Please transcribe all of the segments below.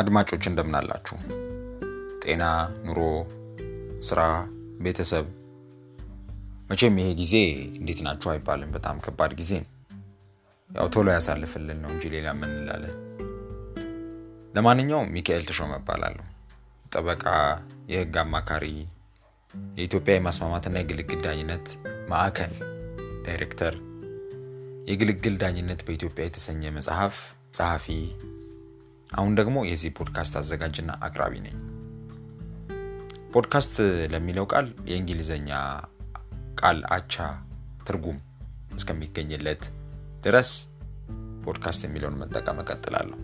አድማጮች እንደምን አላችሁ? ጤና፣ ኑሮ፣ ስራ፣ ቤተሰብ መቼም ይሄ ጊዜ እንዴት ናችሁ አይባልም። በጣም ከባድ ጊዜ ነው። ያው ቶሎ ያሳልፍልን ነው እንጂ ሌላ ምን? ለማንኛውም ሚካኤል ተሾመ እባላለሁ። ጠበቃ፣ የህግ አማካሪ፣ የኢትዮጵያ የማስማማትና የግልግል ዳኝነት ማዕከል ዳይሬክተር፣ የግልግል ዳኝነት በኢትዮጵያ የተሰኘ መጽሐፍ ጸሐፊ፣ አሁን ደግሞ የዚህ ፖድካስት አዘጋጅና አቅራቢ ነኝ። ፖድካስት ለሚለው ቃል የእንግሊዝኛ ቃል አቻ ትርጉም እስከሚገኝለት ድረስ ፖድካስት የሚለውን መጠቀም እቀጥላለሁ።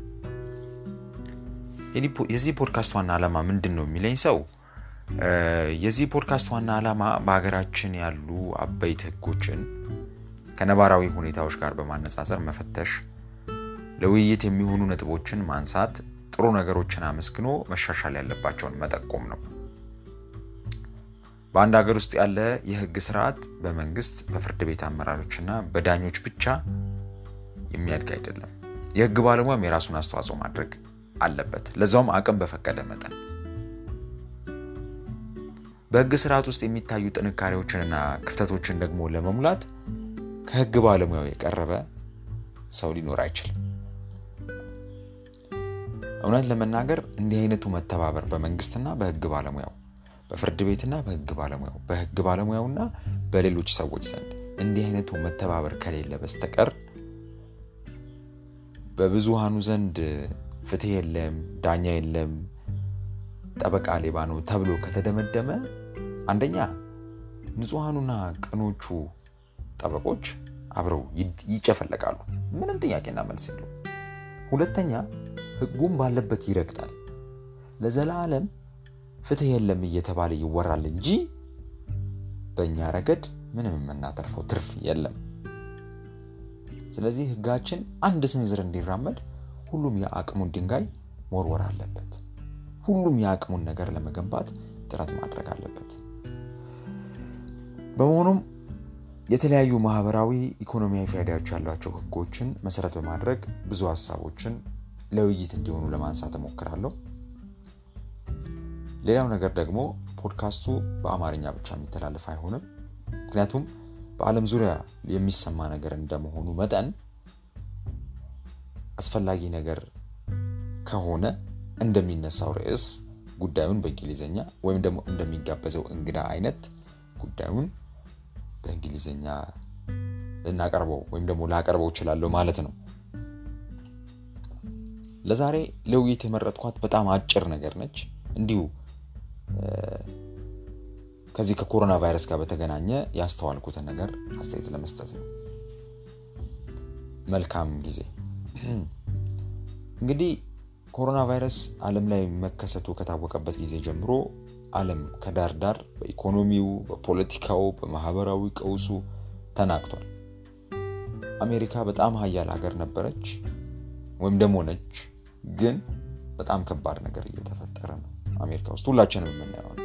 የዚህ ፖድካስት ዋና ዓላማ ምንድን ነው የሚለኝ ሰው የዚህ ፖድካስት ዋና ዓላማ በሀገራችን ያሉ አበይት ህጎችን ከነባራዊ ሁኔታዎች ጋር በማነጻጸር መፈተሽ፣ ለውይይት የሚሆኑ ነጥቦችን ማንሳት፣ ጥሩ ነገሮችን አመስግኖ መሻሻል ያለባቸውን መጠቆም ነው። በአንድ ሀገር ውስጥ ያለ የህግ ስርዓት በመንግስት በፍርድ ቤት አመራሮችና በዳኞች ብቻ የሚያድግ አይደለም። የህግ ባለሙያም የራሱን አስተዋጽኦ ማድረግ አለበት፣ ለዛውም አቅም በፈቀደ መጠን። በህግ ስርዓት ውስጥ የሚታዩ ጥንካሬዎችንና ክፍተቶችን ደግሞ ለመሙላት ከህግ ባለሙያው የቀረበ ሰው ሊኖር አይችልም። እውነት ለመናገር እንዲህ አይነቱ መተባበር በመንግስትና በህግ ባለሙያው በፍርድ ቤትና በህግ ባለሙያው በህግ ባለሙያውና በሌሎች ሰዎች ዘንድ እንዲህ አይነቱ መተባበር ከሌለ በስተቀር በብዙሃኑ ዘንድ ፍትህ የለም፣ ዳኛ የለም፣ ጠበቃ ሌባ ነው ተብሎ ከተደመደመ አንደኛ ንጹሐኑና ቅኖቹ ጠበቆች አብረው ይጨፈለቃሉ። ምንም ጥያቄና መልስ የለው። ሁለተኛ ህጉም ባለበት ይረግጣል። ለዘላለም ፍትህ የለም እየተባለ ይወራል እንጂ በእኛ ረገድ ምንም የምናተርፈው ትርፍ የለም። ስለዚህ ህጋችን አንድ ስንዝር እንዲራመድ ሁሉም የአቅሙን ድንጋይ መወርወር አለበት። ሁሉም የአቅሙን ነገር ለመገንባት ጥረት ማድረግ አለበት። በመሆኑም የተለያዩ ማህበራዊ፣ ኢኮኖሚያዊ ፋይዳዎች ያሏቸው ህጎችን መሰረት በማድረግ ብዙ ሀሳቦችን ለውይይት እንዲሆኑ ለማንሳት እሞክራለሁ። ሌላው ነገር ደግሞ ፖድካስቱ በአማርኛ ብቻ የሚተላለፍ አይሆንም። ምክንያቱም በዓለም ዙሪያ የሚሰማ ነገር እንደመሆኑ መጠን አስፈላጊ ነገር ከሆነ እንደሚነሳው ርዕስ ጉዳዩን በእንግሊዝኛ ወይም ደግሞ እንደሚጋበዘው እንግዳ አይነት ጉዳዩን በእንግሊዝኛ ልናቀርበው ወይም ደግሞ ላቀርበው እችላለሁ ማለት ነው። ለዛሬ ለውይይት የመረጥኳት በጣም አጭር ነገር ነች። እንዲሁ ከዚህ ከኮሮና ቫይረስ ጋር በተገናኘ ያስተዋልኩትን ነገር አስተያየት ለመስጠት ነው። መልካም ጊዜ። እንግዲህ ኮሮና ቫይረስ ዓለም ላይ መከሰቱ ከታወቀበት ጊዜ ጀምሮ ዓለም ከዳር ዳር በኢኮኖሚው፣ በፖለቲካው፣ በማህበራዊ ቀውሱ ተናግቷል። አሜሪካ በጣም ሀያል ሀገር ነበረች ወይም ደግሞ ነች። ግን በጣም ከባድ ነገር እየተፈጠረ ነው አሜሪካ ውስጥ ሁላችንም የምናየው ነው።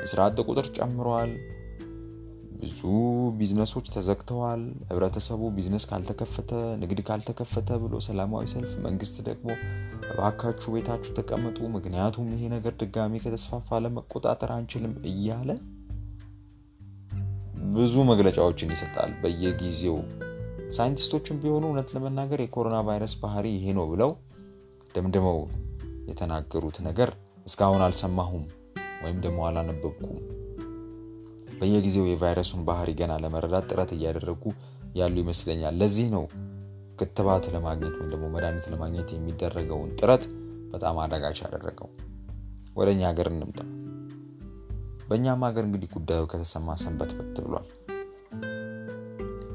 የስራ ቁጥር ጨምሯል። ብዙ ቢዝነሶች ተዘግተዋል። ህብረተሰቡ ቢዝነስ ካልተከፈተ፣ ንግድ ካልተከፈተ ብሎ ሰላማዊ ሰልፍ፣ መንግስት ደግሞ እባካችሁ ቤታችሁ ተቀመጡ፣ ምክንያቱም ይሄ ነገር ድጋሚ ከተስፋፋ ለመቆጣጠር አንችልም እያለ ብዙ መግለጫዎችን ይሰጣል በየጊዜው። ሳይንቲስቶችም ቢሆኑ እውነት ለመናገር የኮሮና ቫይረስ ባህሪ ይሄ ነው ብለው ደምድመው የተናገሩት ነገር እስካሁን አልሰማሁም ወይም ደግሞ አላነበብኩም። በየጊዜው የቫይረሱን ባህሪ ገና ለመረዳት ጥረት እያደረጉ ያሉ ይመስለኛል። ለዚህ ነው ክትባት ለማግኘት ወይም ደግሞ መድኃኒት ለማግኘት የሚደረገውን ጥረት በጣም አዳጋች ያደረገው። ወደ እኛ ሀገር እንምጣ። በእኛም ሀገር እንግዲህ ጉዳዩ ከተሰማ ሰንበት በት ብሏል።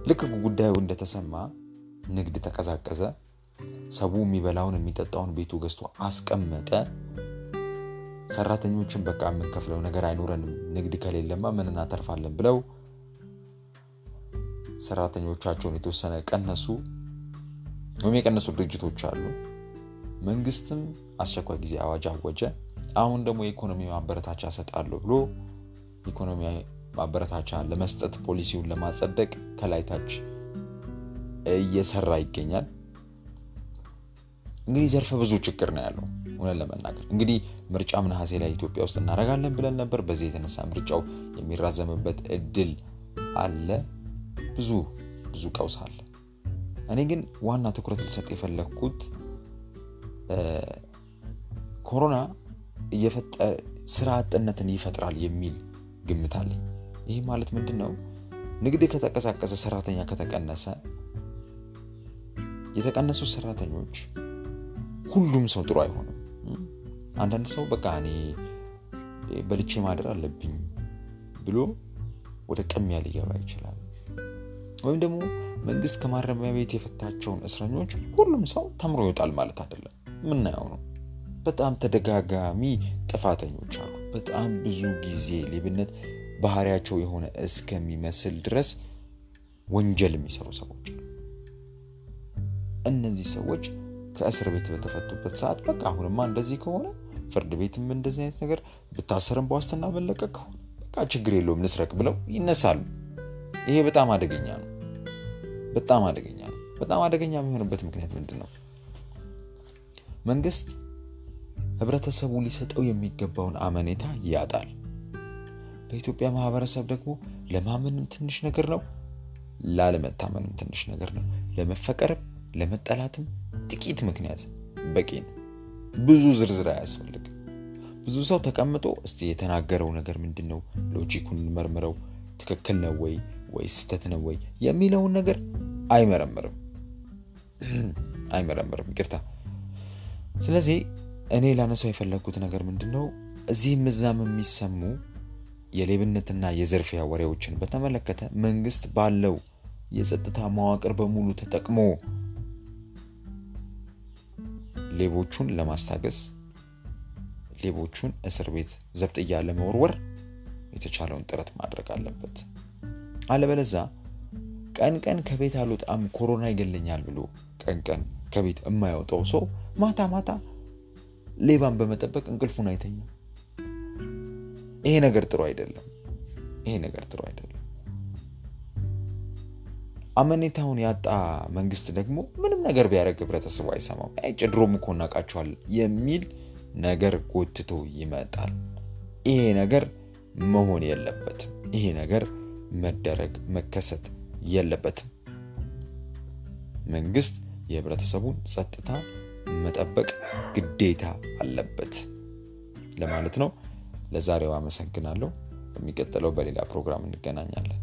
ልክ ጉዳዩ እንደተሰማ ንግድ ተቀዛቀዘ። ሰው የሚበላውን የሚጠጣውን ቤቱ ገዝቶ አስቀመጠ። ሰራተኞችን በቃ የምንከፍለው ነገር አይኖረንም፣ ንግድ ከሌለማ ምን እናተርፋለን ብለው ሰራተኞቻቸውን የተወሰነ ቀነሱ፣ ወይም የቀነሱ ድርጅቶች አሉ። መንግስትም አስቸኳይ ጊዜ አዋጅ አወጀ። አሁን ደግሞ የኢኮኖሚ ማበረታቻ ሰጣለሁ ብሎ ኢኮኖሚ ማበረታቻ ለመስጠት ፖሊሲውን ለማጸደቅ ከላይ ታች እየሰራ ይገኛል። እንግዲህ ዘርፈ ብዙ ችግር ነው ያለው። እውነት ለመናገር እንግዲህ ምርጫም ነሐሴ ላይ ኢትዮጵያ ውስጥ እናደርጋለን ብለን ነበር። በዚህ የተነሳ ምርጫው የሚራዘምበት እድል አለ። ብዙ ብዙ ቀውስ አለ። እኔ ግን ዋና ትኩረት ልሰጥ የፈለግኩት ኮሮና ስራ አጥነትን ይፈጥራል የሚል ግምት አለኝ። ይህ ማለት ምንድን ነው ንግድ ከተቀሳቀሰ ሰራተኛ ከተቀነሰ የተቀነሱ ሰራተኞች ሁሉም ሰው ጥሩ አይሆንም። አንዳንድ ሰው በቃ እኔ በልቼ ማደር አለብኝ ብሎ ወደ ቅሚያ ሊገባ ይችላል። ወይም ደግሞ መንግስት ከማረሚያ ቤት የፈታቸውን እስረኞች ሁሉም ሰው ተምሮ ይወጣል ማለት አይደለም። ምናየው ነው። በጣም ተደጋጋሚ ጥፋተኞች አሉ። በጣም ብዙ ጊዜ ሌብነት ባህሪያቸው የሆነ እስከሚመስል ድረስ ወንጀል የሚሰሩ ሰዎች እነዚህ ሰዎች ከእስር ቤት በተፈቱበት ሰዓት በቃ አሁንማ እንደዚህ ከሆነ ፍርድ ቤትም እንደዚህ አይነት ነገር ብታሰርም በዋስትና መለቀቅ ከሆነ በቃ ችግር የለውም ንስረቅ ብለው ይነሳሉ። ይሄ በጣም አደገኛ ነው። በጣም አደገኛ ነው። በጣም አደገኛ የሚሆንበት ምክንያት ምንድን ነው መንግስት ህብረተሰቡ ሊሰጠው የሚገባውን አመኔታ ያጣል። በኢትዮጵያ ማህበረሰብ ደግሞ ለማመንም ትንሽ ነገር ነው ላለመታመንም ትንሽ ነገር ነው። ለመፈቀርም ለመጠላትም ጥቂት ምክንያት በቂ ነው። ብዙ ዝርዝር አያስፈልግም። ብዙ ሰው ተቀምጦ እስቲ የተናገረው ነገር ምንድን ነው ሎጂኩን መርምረው ትክክል ነው ወይ ወይ ስተት ነው ወይ የሚለውን ነገር አይመረምርም። አይመረምርም። ይቅርታ። ስለዚህ እኔ ላነሳው የፈለግኩት ነገር ምንድን ነው እዚህም እዛም የሚሰሙ የሌብነትና የዘርፊያ ወሬዎችን በተመለከተ መንግስት ባለው የጸጥታ መዋቅር በሙሉ ተጠቅሞ ሌቦቹን ለማስታገስ ሌቦቹን እስር ቤት ዘብጥያ ለመወርወር የተቻለውን ጥረት ማድረግ አለበት። አለበለዛ ቀን ቀን ከቤት አልወጣም ኮሮና ይገለኛል ብሎ ቀን ቀን ከቤት የማያወጣው ሰው ማታ ማታ ሌባን በመጠበቅ እንቅልፉን አይተኛ ይሄ ነገር ጥሩ አይደለም። ይሄ ነገር ጥሩ አይደለም። አመኔታውን ያጣ መንግስት ደግሞ ምንም ነገር ቢያደረግ ህብረተሰቡ አይሰማም ድሮም እኮ እናውቃቸዋል የሚል ነገር ጎትቶ ይመጣል። ይሄ ነገር መሆን የለበትም። ይሄ ነገር መደረግ መከሰት የለበትም። መንግስት የህብረተሰቡን ጸጥታ መጠበቅ ግዴታ አለበት ለማለት ነው። ለዛሬው አመሰግናለሁ። በሚቀጥለው በሌላ ፕሮግራም እንገናኛለን